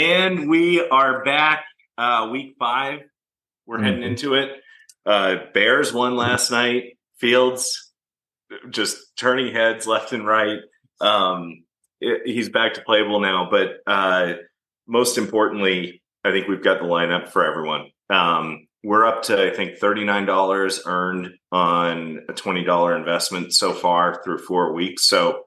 And we are back uh, week five. We're heading Mhm. into it. Uh, Bears won last night. Fields just turning heads left and right. Um, it- he's back to playable now, but uh, most importantly, I think we've got the lineup for everyone. Um, we're up to I think thirty nine dollars earned on a twenty dollar investment so far through four weeks. So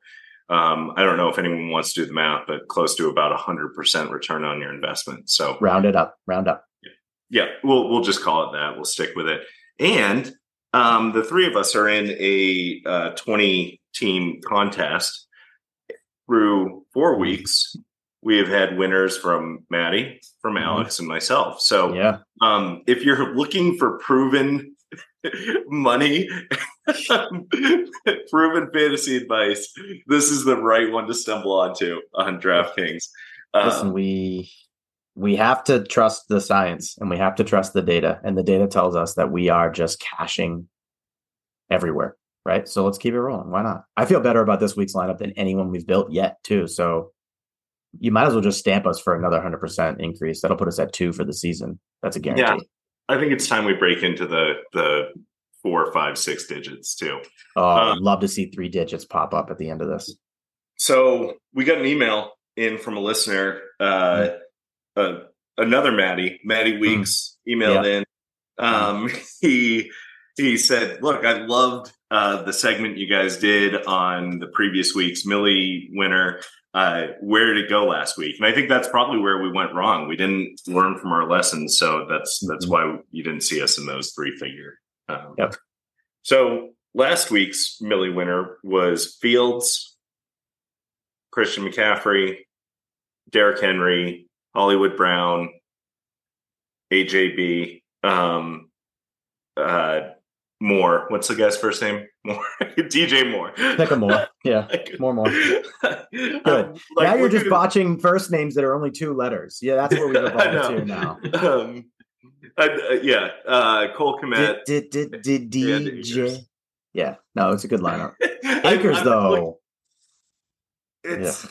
um, I don't know if anyone wants to do the math, but close to about a hundred percent return on your investment. So Round it up. Round up. yeah, yeah we'll we'll just call it that. We'll stick with it. And um, the three of us are in a uh, twenty team contest through four weeks. We have had winners from Matty, from Mhm. Alex, and myself. So Yeah. um, if you're looking for proven money, proven fantasy advice, this is the right one to stumble onto on DraftKings. Listen, Um, we we have to trust the science and we have to trust the data. And the data tells us that we are just cashing everywhere. Right. So let's keep it rolling. Why not? I feel better about this week's lineup than anyone we've built yet, too. So you might as well just stamp us for another 100% increase. That'll put us at two for the season. That's a guarantee. Yeah. I think it's time we break into the the four, five, six digits too. Oh, Uh, I'd love to see three digits pop up at the end of this. So we got an email in from a listener, uh, uh another Maddie, Maddie Weeks, emailed in. Um, he he said, "Look, I loved uh, the segment you guys did on the previous week's Millie winner. Uh, where did it go last week? And I think that's probably where we went wrong. We didn't learn from our lessons, so that's that's Mhm. why you didn't see us in those three figure. Um, Yep. So last week's Millie winner was Fields, Christian McCaffrey, Derrick Henry, Hollywood Brown, AJB, um, uh, Moore. What's the guy's first name? Moore. DJ Moore. Pick a more. Yeah. More, more. Good. now you're just botching first names that are only two letters. Yeah, that's where we've evolved to now. Um, uh, yeah, uh, Cole Kmet. Did, did, did, did DJ. Yeah, no, it's a good lineup. I- I'm- though. it's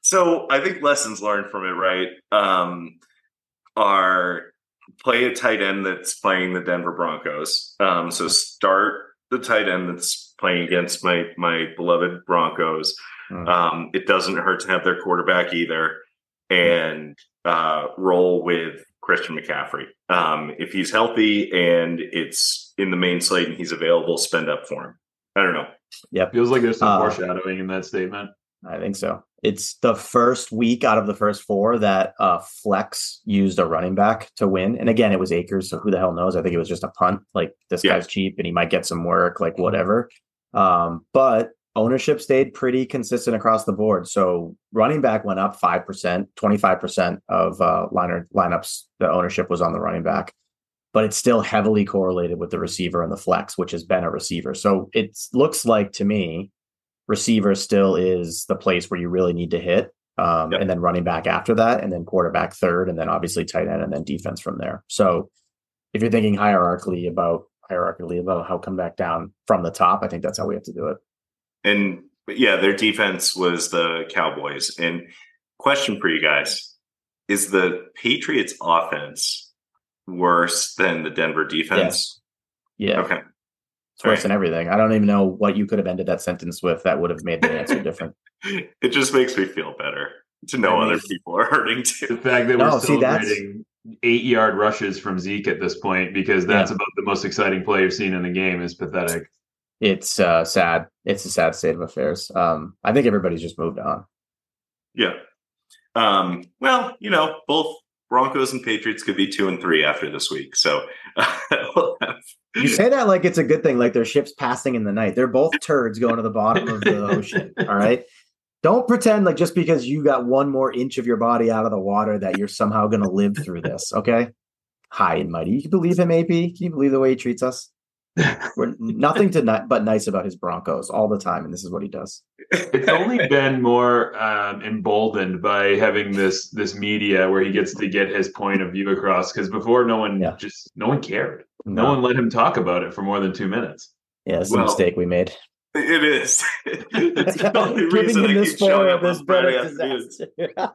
so I think lessons learned from it, right? Um, are play a tight end that's playing the Denver Broncos. Um, so start the tight end that's playing against my my beloved Broncos. Mm. Um, it doesn't hurt to have their quarterback either, and uh, roll with Christian McCaffrey. Um, if he's healthy and it's in the main slate and he's available, spend up for him. I don't know. Yeah, Feels like there's some Uh, foreshadowing in that statement. I think so. It's the first week out of the first four that uh, Flex used a running back to win. And again, it was Akers, so who the hell knows? I think it was just a punt. Like this Yeah. guy's cheap and he might get some work, like whatever. Um, but ownership stayed pretty consistent across the board. So running back went up five percent, twenty five percent of uh, liner lineups. The ownership was on the running back, but it's still heavily correlated with the receiver and the flex, which has been a receiver. So it looks like to me, receiver still is the place where you really need to hit. Um, Yep. And then running back after that, and then quarterback third, and then obviously tight end, and then defense from there. So if you're thinking hierarchically about hierarchically about how come back down from the top, I think that's how we have to do it. And but yeah, their defense was the Cowboys. And question for you guys is the Patriots offense worse than the Denver defense? Yeah, Okay. it's worse than everything. I don't even know what you could have ended that sentence with that would have made the answer different. It just makes me feel better to know I mean, other people are hurting too. The fact that No, we're see, that's- celebrating eight yard rushes from Zeke at this point because that's about the most exciting play you've seen in the game is pathetic. It's uh, sad. It's a sad state of affairs. Um, I think everybody's just moved on. Yeah. Um, well, you know, both Broncos and Patriots could be two and three after this week. So we'll have- You say that like it's a good thing, like their ships passing in the night. They're both turds going to the bottom of the ocean. All right. Don't pretend like just because you got one more inch of your body out of the water that you're somehow going to live through this. Okay. High and mighty. You can believe him, AB. Can you believe the way he treats us? Nothing to ni- but nice about his Broncos all the time, and this is what he does. It's only been more um, emboldened by having this this media where he gets to get his point of view across. Because before, no one Yeah. just no one cared. No. No, one let him talk about it for more than two minutes. yeah, it's Well, a mistake we made. it is. it's the only reason I this keep showing up this better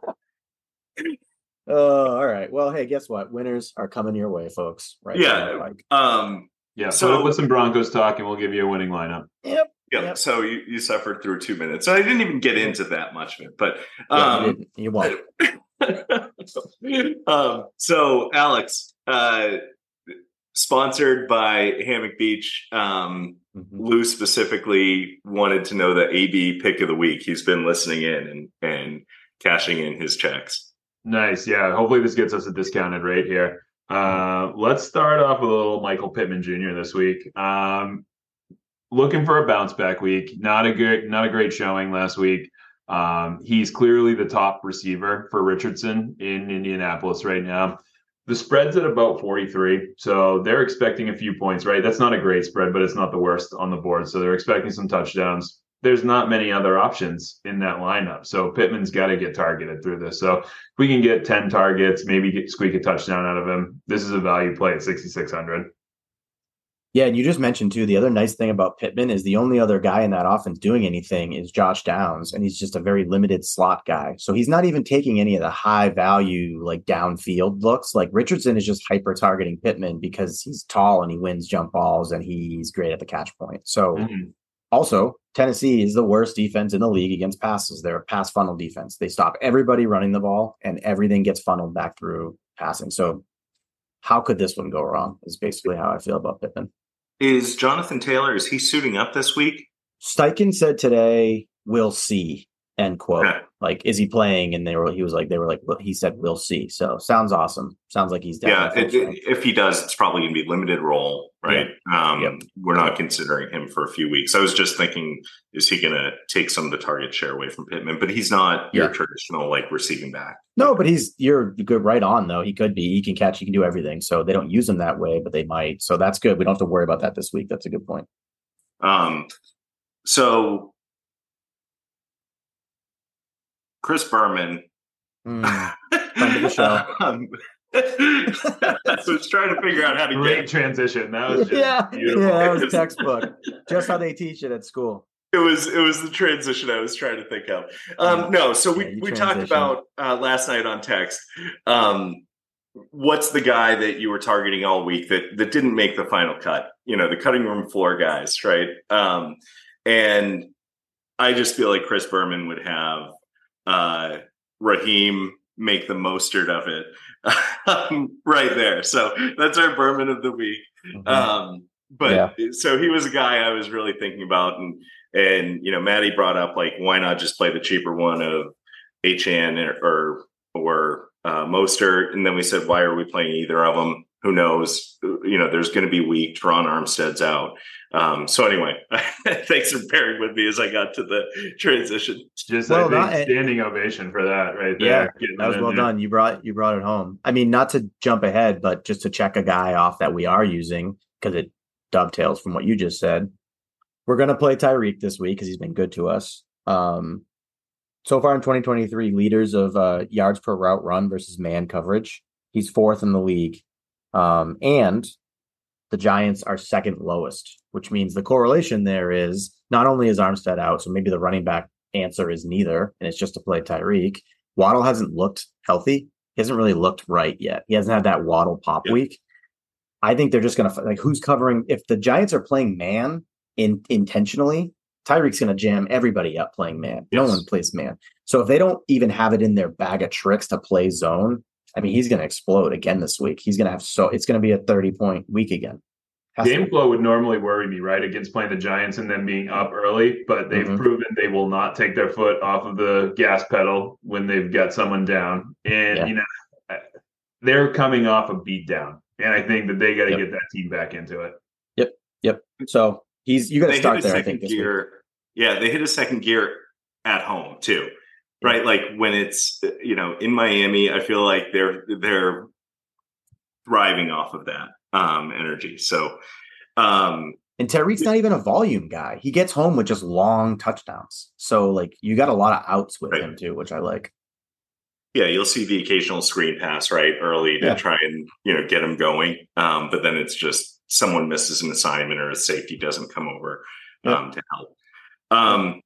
Oh, all right. Well, hey, guess what? Winners are coming your way, folks. Right? Yeah. Like, Um, Yeah. So- So with some Broncos talk, and we'll give you a winning lineup. yep. yeah. Yep. So you, you suffered through two minutes. So I didn't even get into that much of it, but Yeah, you, um, didn't. you won't. um, so Alex, uh, sponsored by Hammock Beach. Um, Mhm. Lou specifically wanted to know the AB pick of the week. He's been listening in and and cashing in his checks. Nice. Yeah. Hopefully this gets us a discounted rate here. Uh, let's start off with a little Michael Pittman Jr. this week. Um, looking for a bounce back week. Not a good, not a great showing last week. Um, he's clearly the top receiver for Richardson in Indianapolis right now. The spread's at about 43, so they're expecting a few points, right? That's not a great spread, but it's not the worst on the board. So they're expecting some touchdowns. There's not many other options in that lineup. So Pittman's got to get targeted through this. So if we can get 10 targets, maybe get, squeak a touchdown out of him, this is a value play at 6,600. Yeah, and you just mentioned too. The other nice thing about Pittman is the only other guy in that offense doing anything is Josh Downs, and he's just a very limited slot guy. So he's not even taking any of the high value like downfield looks. Like Richardson is just hyper targeting Pittman because he's tall and he wins jump balls and he's great at the catch point. So Mhm. Also Tennessee is the worst defense in the league against passes. They're a pass funnel defense. They stop everybody running the ball and everything gets funneled back through passing. So how could this one go wrong? Is basically how I feel about Pittman. Is Jonathan Taylor? Is he suiting up this week? Steichen said today, "We'll see." End quote. Okay. Like, is he playing? And they were. He was like, they were like, well, he said, "We'll see." So sounds awesome. Sounds like he's Yeah, definitely. it, full it- if he does, it's probably going to be limited role, right? Um, Yep. We're not considering him for a few weeks. I was just thinking, is he going to take some of the target share away from Pittman? But he's not your traditional like receiving back. No, but he's you're good right on though. He could be. He can catch. He can do everything. So they don't use him that way, but they might. So that's good. We don't have to worry about that this week. That's a good point. Um, so Chris Berman. Hmm. Friend of the show. Um, I was trying to figure out how to Great get. transition. That was just yeah, beautiful. yeah, that was textbook. Just how they teach it at school. It was it was the transition I was trying to think of. Um, no, so we Yeah, we talked about uh, last night on text. Um, what's the guy that you were targeting all week that that didn't make the final cut? You know, the cutting room floor guys, right? Um, and I just feel like Chris Berman would have uh, Raheem make the mostert of it right there. So that's our Berman of the week. Mhm. Um, but so he was a guy I was really thinking about, and and you know, Matty brought up like, why not just play the cheaper one of Achane or or, or uh, Mostert, and then we said, why are we playing either of them? Who knows? You know, there's going to be weak. Terron Armstead's out. Um, so anyway, thanks for bearing with me as I got to the transition. Just Well, I think not- standing ovation for that right there. Yeah, Getting That was well there. done. You brought you brought it home. I mean, not to jump ahead, but just to check a guy off that we are using because it dovetails from what you just said. We're gonna play Tyreek this week because he's been good to us. Um, so far in 2023, leaders of uh, yards per route run versus man coverage. He's fourth in the league, um, and the Giants are second lowest, which means the correlation there is not only is Armstead out, so maybe the running back answer is neither, and it's just to play Tyreek. Waddle hasn't looked healthy. He hasn't really looked right yet. He hasn't had that Waddle pop Yeah. week. I think they're just gonna like who's covering. If the Giants are playing man in intentionally, Tyreek's gonna jam everybody up playing man. No one plays man. So if they don't even have it in their bag of tricks to play zone, I mean, he's gonna explode again this week. He's gonna have so it's gonna be a thirty point week again. Has Game flow would normally worry me, right, against playing the Giants and then being up early, but they've Mhm. proven they will not take their foot off of the gas pedal when they've got someone down. And, Yeah. you know, they're coming off a beat down. And I think that they got to Yep. get that team back into it. Yep. Yep. So he's you got to start there. I second think gear. Yeah, they hit a second gear at home too, right? Like when it's you know in Miami, I feel like they're they're thriving off of that um, energy. So um, And Tyreek's not even a volume guy. He gets home with just long touchdowns. So like you got a lot of outs with Right. him too, which I like. yeah, you'll see the occasional screen pass right early to Yeah. try and you know get him going, um, but then it's just someone misses an assignment or a safety doesn't come over Yeah. um, to help. Um,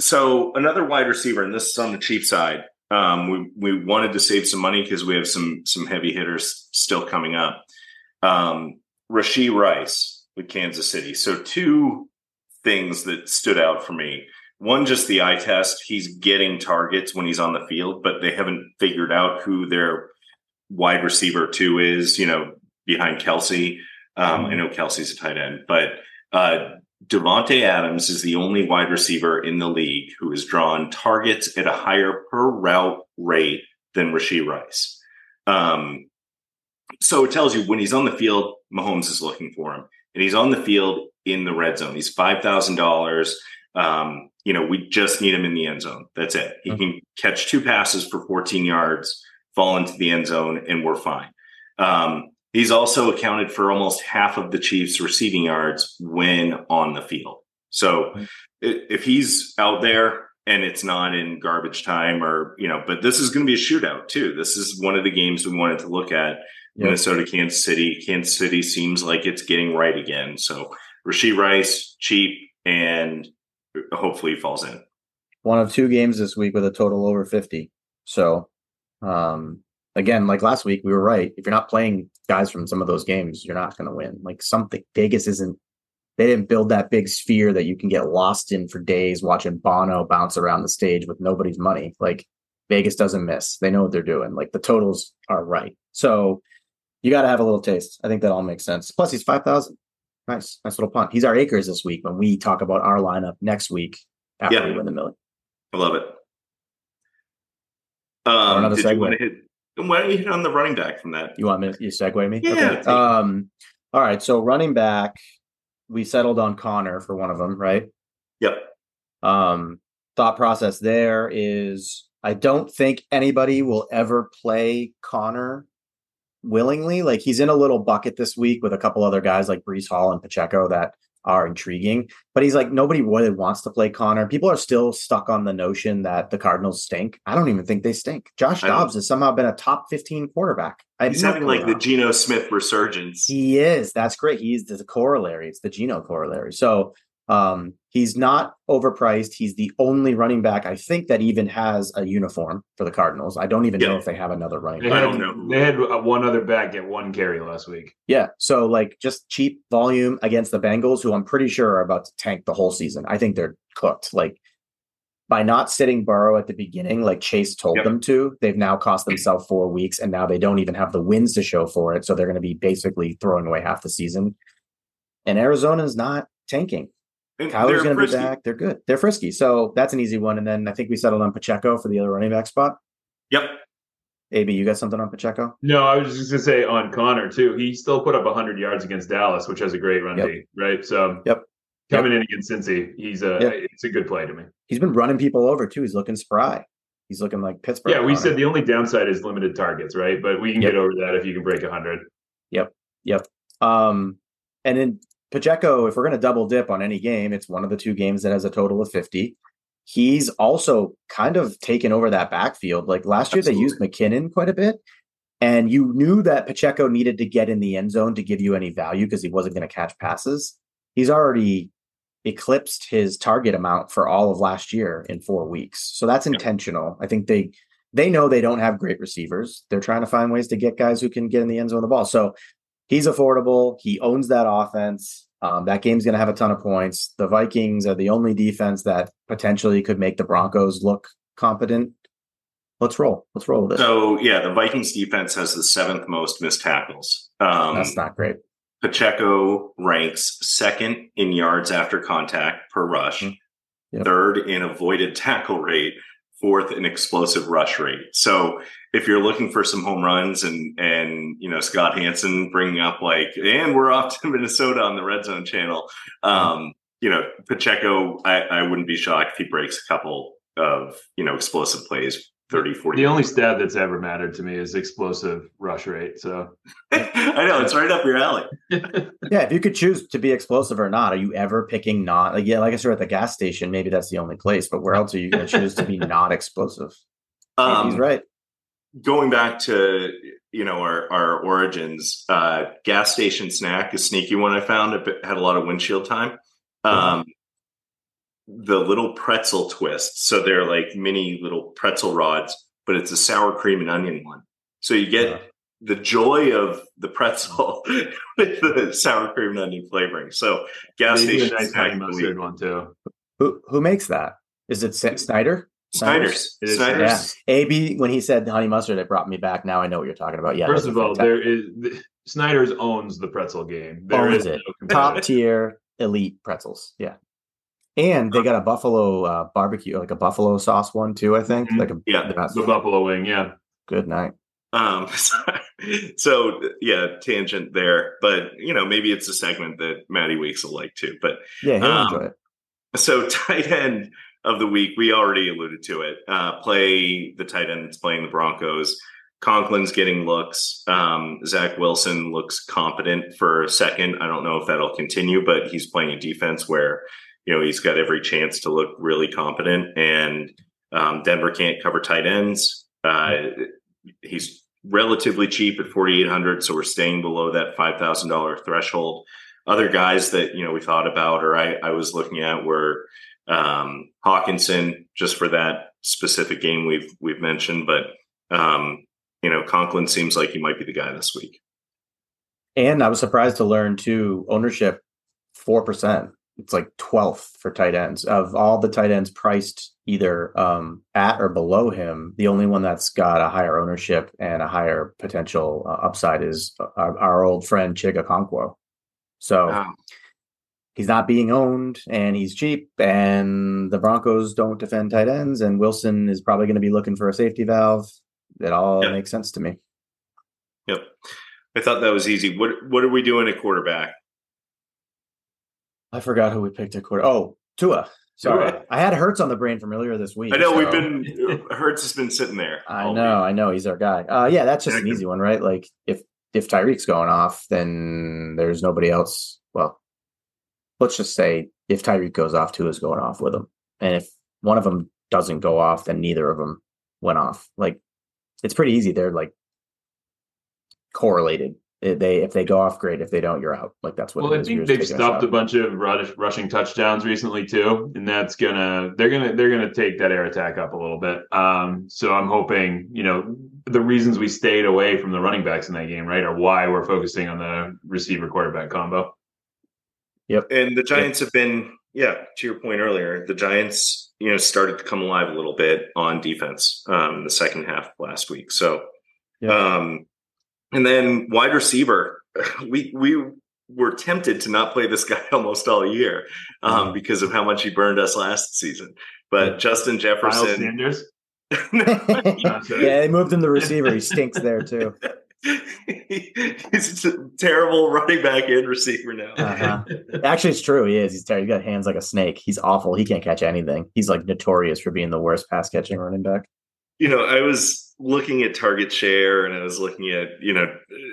so another wide receiver, and this is on the cheap side, Um, we we wanted to save some money because we have some some heavy hitters still coming up. Um, Rashee Rice with Kansas City. So two things that stood out for me. One, just the eye test. He's getting targets when he's on the field, but they haven't figured out who their wide receiver two is. You know, behind Kelsey. Um, I know Kelsey's a tight end, but uh, Davante Adams is the only wide receiver in the league who has drawn targets at a higher per route rate than Rashee Rice. Um, so it tells you when he's on the field, Mahomes is looking for him, and he's on the field in the red zone. He's five thousand um, dollars. You know, we just need him in the end zone. That's it. He mm-hmm. can catch two passes for 14 yards, fall into the end zone, and we're fine. Um, He's also accounted for almost half of the Chiefs' receiving yards when on the field. So if he's out there and it's not in garbage time or, you know, but this is going to be a shootout too. This is one of the games we wanted to look at. Yep. Minnesota, Kansas City. Kansas City seems like it's getting right again. So Rashee Rice, cheap, and hopefully he falls in. One of two games this week with a total over 50. So um again, like last week, we were right. If you're not playing guys from some of those games, you're not going to win. Like something Vegas isn't. They didn't build that big sphere that you can get lost in for days watching Bono bounce around the stage with nobody's money. Like Vegas doesn't miss. They know what they're doing. Like the totals are right. So you got to have a little taste. I think that all makes sense. Plus, he's five thousand. Nice, nice little punt. He's our Akers this week when we talk about our lineup next week after yeah. we win the million. I love it. Um, did segue. you want to hit why don't you hit on the running back from that? You want me? You segue me? Yeah. Okay. Um. All right. So running back, we settled on Conner for one of them, right? Yep. Um. Thought process there is I don't think anybody will ever play Conner willingly. Like he's in a little bucket this week with a couple other guys like Breece Hall and Pacheco that are intriguing. But he's like nobody really wants to play Conner. People are still stuck on the notion that the Cardinals stink. I don't even think they stink. Josh Dobbs has somehow been a top 15 quarterback. I he's having like the Geno Smith resurgence. He is. That's great. He's the corollary. It's the Geno corollary. So um, he's not overpriced. He's the only running back I think that even has a uniform for the Cardinals. I don't even know if they have another running. They back. Had, I don't know. They had uh, one other back get one carry last week. Yeah, so like just cheap volume against the Bengals, who I'm pretty sure are about to tank the whole season. I think they're cooked. Like by not sitting Burrow at the beginning, like Chase told yep. them to, they've now cost themselves four weeks, and now they don't even have the wins to show for it. So they're going to be basically throwing away half the season. And Arizona's not tanking. And Kyler's going to be back. They're good. They're frisky. So that's an easy one. And then I think we settled on Pacheco for the other running back spot. Yep. AB, you got something on Pacheco? No, I was just going to say on Conner too. He still put up 100 yards against Dallas, which has a great run yep. D, right? So yep. Coming yep. in against Cincy, he's a yep. it's a good play to me. He's been running people over too. He's looking spry. He's looking like Pittsburgh. Yeah, we Conner. said the only downside is limited targets, right? But we can yep. get over that if you can break 100. Yep. Yep. Um, and then Pacheco, if we're going to double dip on any game, it's one of the two games that has a total of 50. He's also kind of taken over that backfield. Like last year, Absolutely. they used McKinnon quite a bit. And you knew that Pacheco needed to get in the end zone to give you any value because he wasn't going to catch passes. He's already eclipsed his target amount for all of last year in four weeks. So that's intentional. I think they they know they don't have great receivers. They're trying to find ways to get guys who can get in the end zone of the ball. So he's affordable. He owns that offense. Um, that game's going to have a ton of points. The Vikings are the only defense that potentially could make the Broncos look competent. Let's roll. Let's roll with it. So yeah, the Vikings defense has the seventh most missed tackles. Um, That's not great. Pacheco ranks second in yards after contact per rush, mm-hmm. yep. third in avoided tackle rate, fourth in explosive rush rate. So if you're looking for some home runs and and you know Scott Hanson bringing up like and we're off to Minnesota on the Red Zone channel, um, you know Pacheco, I, I wouldn't be shocked if he breaks a couple of you know explosive plays 30 40 the only stat that's ever mattered to me is explosive rush rate so. I know it's right up your alley. Yeah if you could choose to be explosive or not are you ever picking not like yeah like i said at the gas station maybe that's the only place but where else are you going to choose to be not explosive? Um, he's right. going back to you know our, our origins uh gas station snack a sneaky one i found it had a lot of windshield time. Um the little pretzel twists. So they're like mini little pretzel rods but it's a sour cream and onion one. So you get Yeah. the joy of the pretzel with the sour cream and onion flavoring. So gas They do station a nice honey snack of the mustard one too. Who who makes that? Is it Snyder? Snyder's. It is Snyder's. Yeah. AB when he said honey mustard, it brought me back. Now I know what you're talking about. Yeah. First of all, there is th- Snyder's owns the pretzel game. There Owns is it. no top tier elite pretzels. Yeah. And they got a buffalo uh, barbecue, like a buffalo sauce one too. I think. Mhm. Like a Yeah. The buffalo wing, yeah. good night. Um, so yeah, tangent there, but you know, maybe it's a segment that Maddie Weeks will like too. But Yeah, he'll Um, enjoy it. so tight end of the week, we already alluded to it. Uh, play the tight end that's playing the Broncos. Conklin's getting looks. Um, Zach Wilson looks competent for a second. I don't know if that'll continue, but he's playing a defense where you know he's got every chance to look really competent. And um, Denver can't cover tight ends. Uh, he's relatively cheap at 4800 so we're staying below that $5000 threshold other guys that you know we thought about or i, I was looking at were um, Hockenson just for that specific game we've we've mentioned but um, you know conklin seems like he might be the guy this week And I was surprised to learn too ownership four percent. It's like twelfth for tight ends of all the tight ends priced either um, at or below him. The only one that's got a higher ownership and a higher potential uh, upside is our, our old friend Chig Okonkwo. So Um, he's not being owned and he's cheap and the Broncos don't defend tight ends and Wilson is probably going to be looking for a safety valve. It all Yeah. makes sense to me. yep i thought that was easy what what are we doing at quarterback I forgot who we picked at quarter. Oh, Tua. Sorry, Tua. I had Hurts on the brain from earlier this week. i know we've been Hurts has been sitting there I know, week. I know, he's our guy. Uh, yeah, that's just Yeah, an easy one, right? Like if if Tyreek's going off, then there's nobody else. Well, let's just say if Tyreek goes off, Tua's going off with him, and if one of them doesn't go off, then neither of them went off. Like it's pretty easy. They're like correlated. If They if they go off, great. If they don't, you're out. Like that's what. Well, it I think You're they've taking a stopped a bunch of rush, rushing touchdowns recently too, and that's gonna they're gonna they're gonna take that air attack up a little bit. Um, so I'm hoping you know the reasons we stayed away from the running backs in that game, right, are why we're focusing on the receiver quarterback combo. Yep. And the Giants have been, yeah, to your point earlier, the Giants, you know, started to come alive a little bit on defense um, in the second half last week. So, Yeah. um, and then wide receiver, we we were tempted to not play this guy almost all year um, Mhm. because of how much he burned us last season. But Yeah. Justin Miles Jefferson, Sanders, yeah, they moved him to receiver. He stinks there too. he's a terrible running back and receiver now. Uh-huh. Actually, it's true. He is. He's terrible. He's got hands like a snake. He's awful. He can't catch anything. He's like notorious for being the worst pass catching running back. you know, I was looking at target share and I was looking at, you know,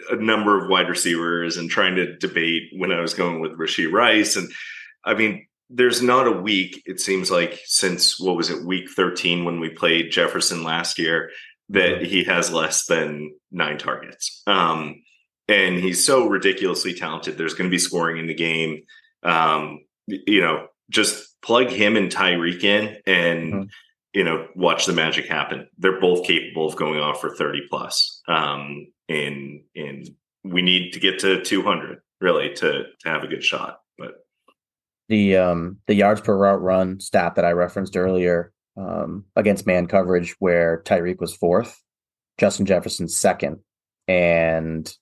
a number of wide receivers and trying to debate when I was going with Rashee Rice. And I mean, there's not a week, it seems like, since what was it, week 13 when we played Jefferson last year, that he has less than nine targets. Um, and he's so ridiculously talented. There's going to be scoring in the game. Um, you know, just plug him and Tyreek in and Mhm. You know, watch the magic happen. They're both capable of going off for 30 plus. Um, and, and we need to get to 200 really to, to have a good shot. But The um the yards per route run stat that I referenced earlier um against man coverage where Tyreek was fourth, Justin Jefferson second, and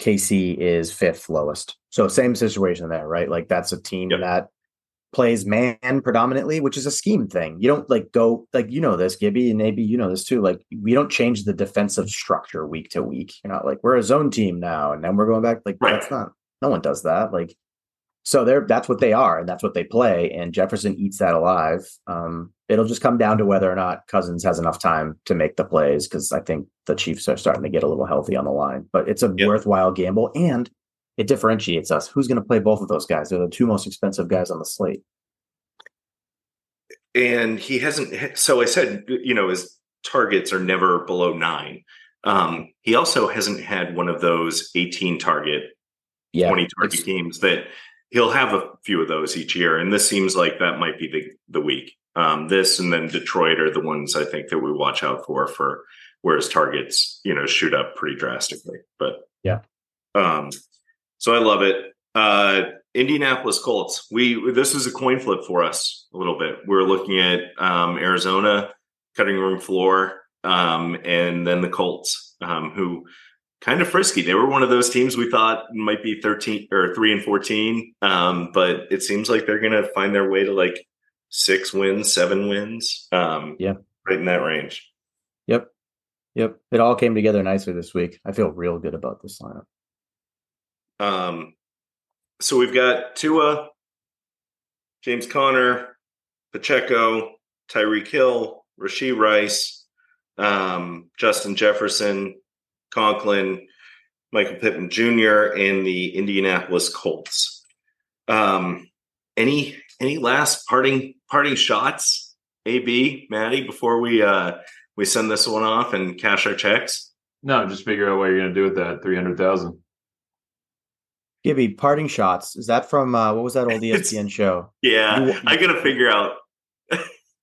KC is fifth lowest. So same situation there, right? Like that's a team Yep. that plays man predominantly, which is a scheme thing. You don't like go like you know this, Gibby, and maybe you know this too. Like we don't change the defensive structure week to week. You're not like we're a zone team now, and then we're going back. Like Right. that's not. No one does that. Like so they're that's what they are, and that's what they play. And Jefferson eats that alive. Um, it'll just come down to whether or not Cousins has enough time to make the plays because I think the Chiefs are starting to get a little healthy on the line. But it's a Yep. worthwhile gamble, and it differentiates us. Who's going to play both of those guys? They're the two most expensive guys on the slate. and he hasn't so i said you know his targets are never below nine um he also hasn't had one of those 18 target Yeah, 20 target games that he'll have a few of those each year and this seems like that might be the the week Um, this and then Detroit are the ones I think that we watch out for for whereas targets, you know, shoot up pretty drastically. But Yeah. Um, so I love it. Uh Indianapolis Colts. We this is a coin flip for us a little bit. We're looking at um Arizona cutting room floor, um, and then the Colts, um, who kind of frisky. They were one of those teams we thought might be 13 or 3 and 14. Um, but it seems like they're going to find their way to like six wins, seven wins. Um, Yeah. Right in that range. Yep. Yep. It all came together nicely this week. I feel real good about this lineup. Um, so we've got Tua, James Conner, Pacheco, Tyreek Hill, Rashee Rice, um, Justin Jefferson, Conklin, Michael Pittman Jr., and the Indianapolis Colts. Um, any any last parting parting shots, AB, Matty, before we uh we send this one off and cash our checks? No, just figure out what you're going to do with that three hundred thousand. Gibby, parting shots. Is that from uh, what was that old ESPN show? Yeah, You- I gotta figure out.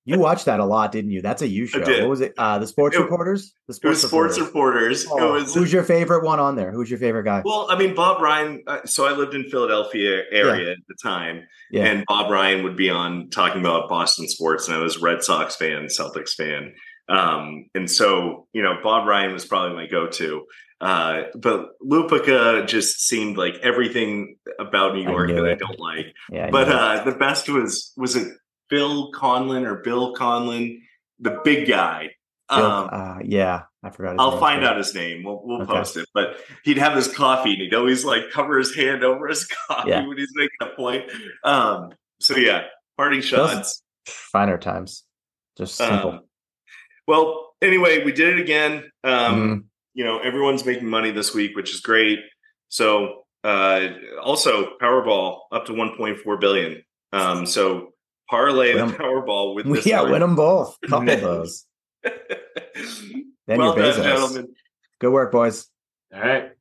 You watched that a lot, didn't you? That's a you show. What was it? Uh, the sports It- reporters. The was sports reporters. reporters. Oh, was who's your favorite one on there? Who's your favorite guy? Well, I mean, Bob Ryan. Uh, so I lived in Philadelphia area at the time, yeah, and Bob Ryan would be on talking about Boston sports, and I was a Red Sox fan, Celtics fan, um, and so you know, Bob Ryan was probably my go-to. Uh, but Lupica just seemed like everything about New York knew that I don't like. yeah. I But uh, the best was was it Bill Conlin or Bill Conlin, the big guy. Bill- Um, uh, yeah, I forgot. His I'll find too. out his name. We'll, we'll Okay. post it. But he'd have his coffee and he'd always like cover his hand over his coffee Yeah. when he's making a point. Um, so yeah, party Those- shots. Finer times. Just simple. Um, well, anyway, we did it again. Um, Mhm you know everyone's making money this week, which is great. So uh, also Powerball up to 1.4 billion. Um, so parlay win the Powerball with this yeah, win them both. Couple those. then well your business. Good work, boys. All right.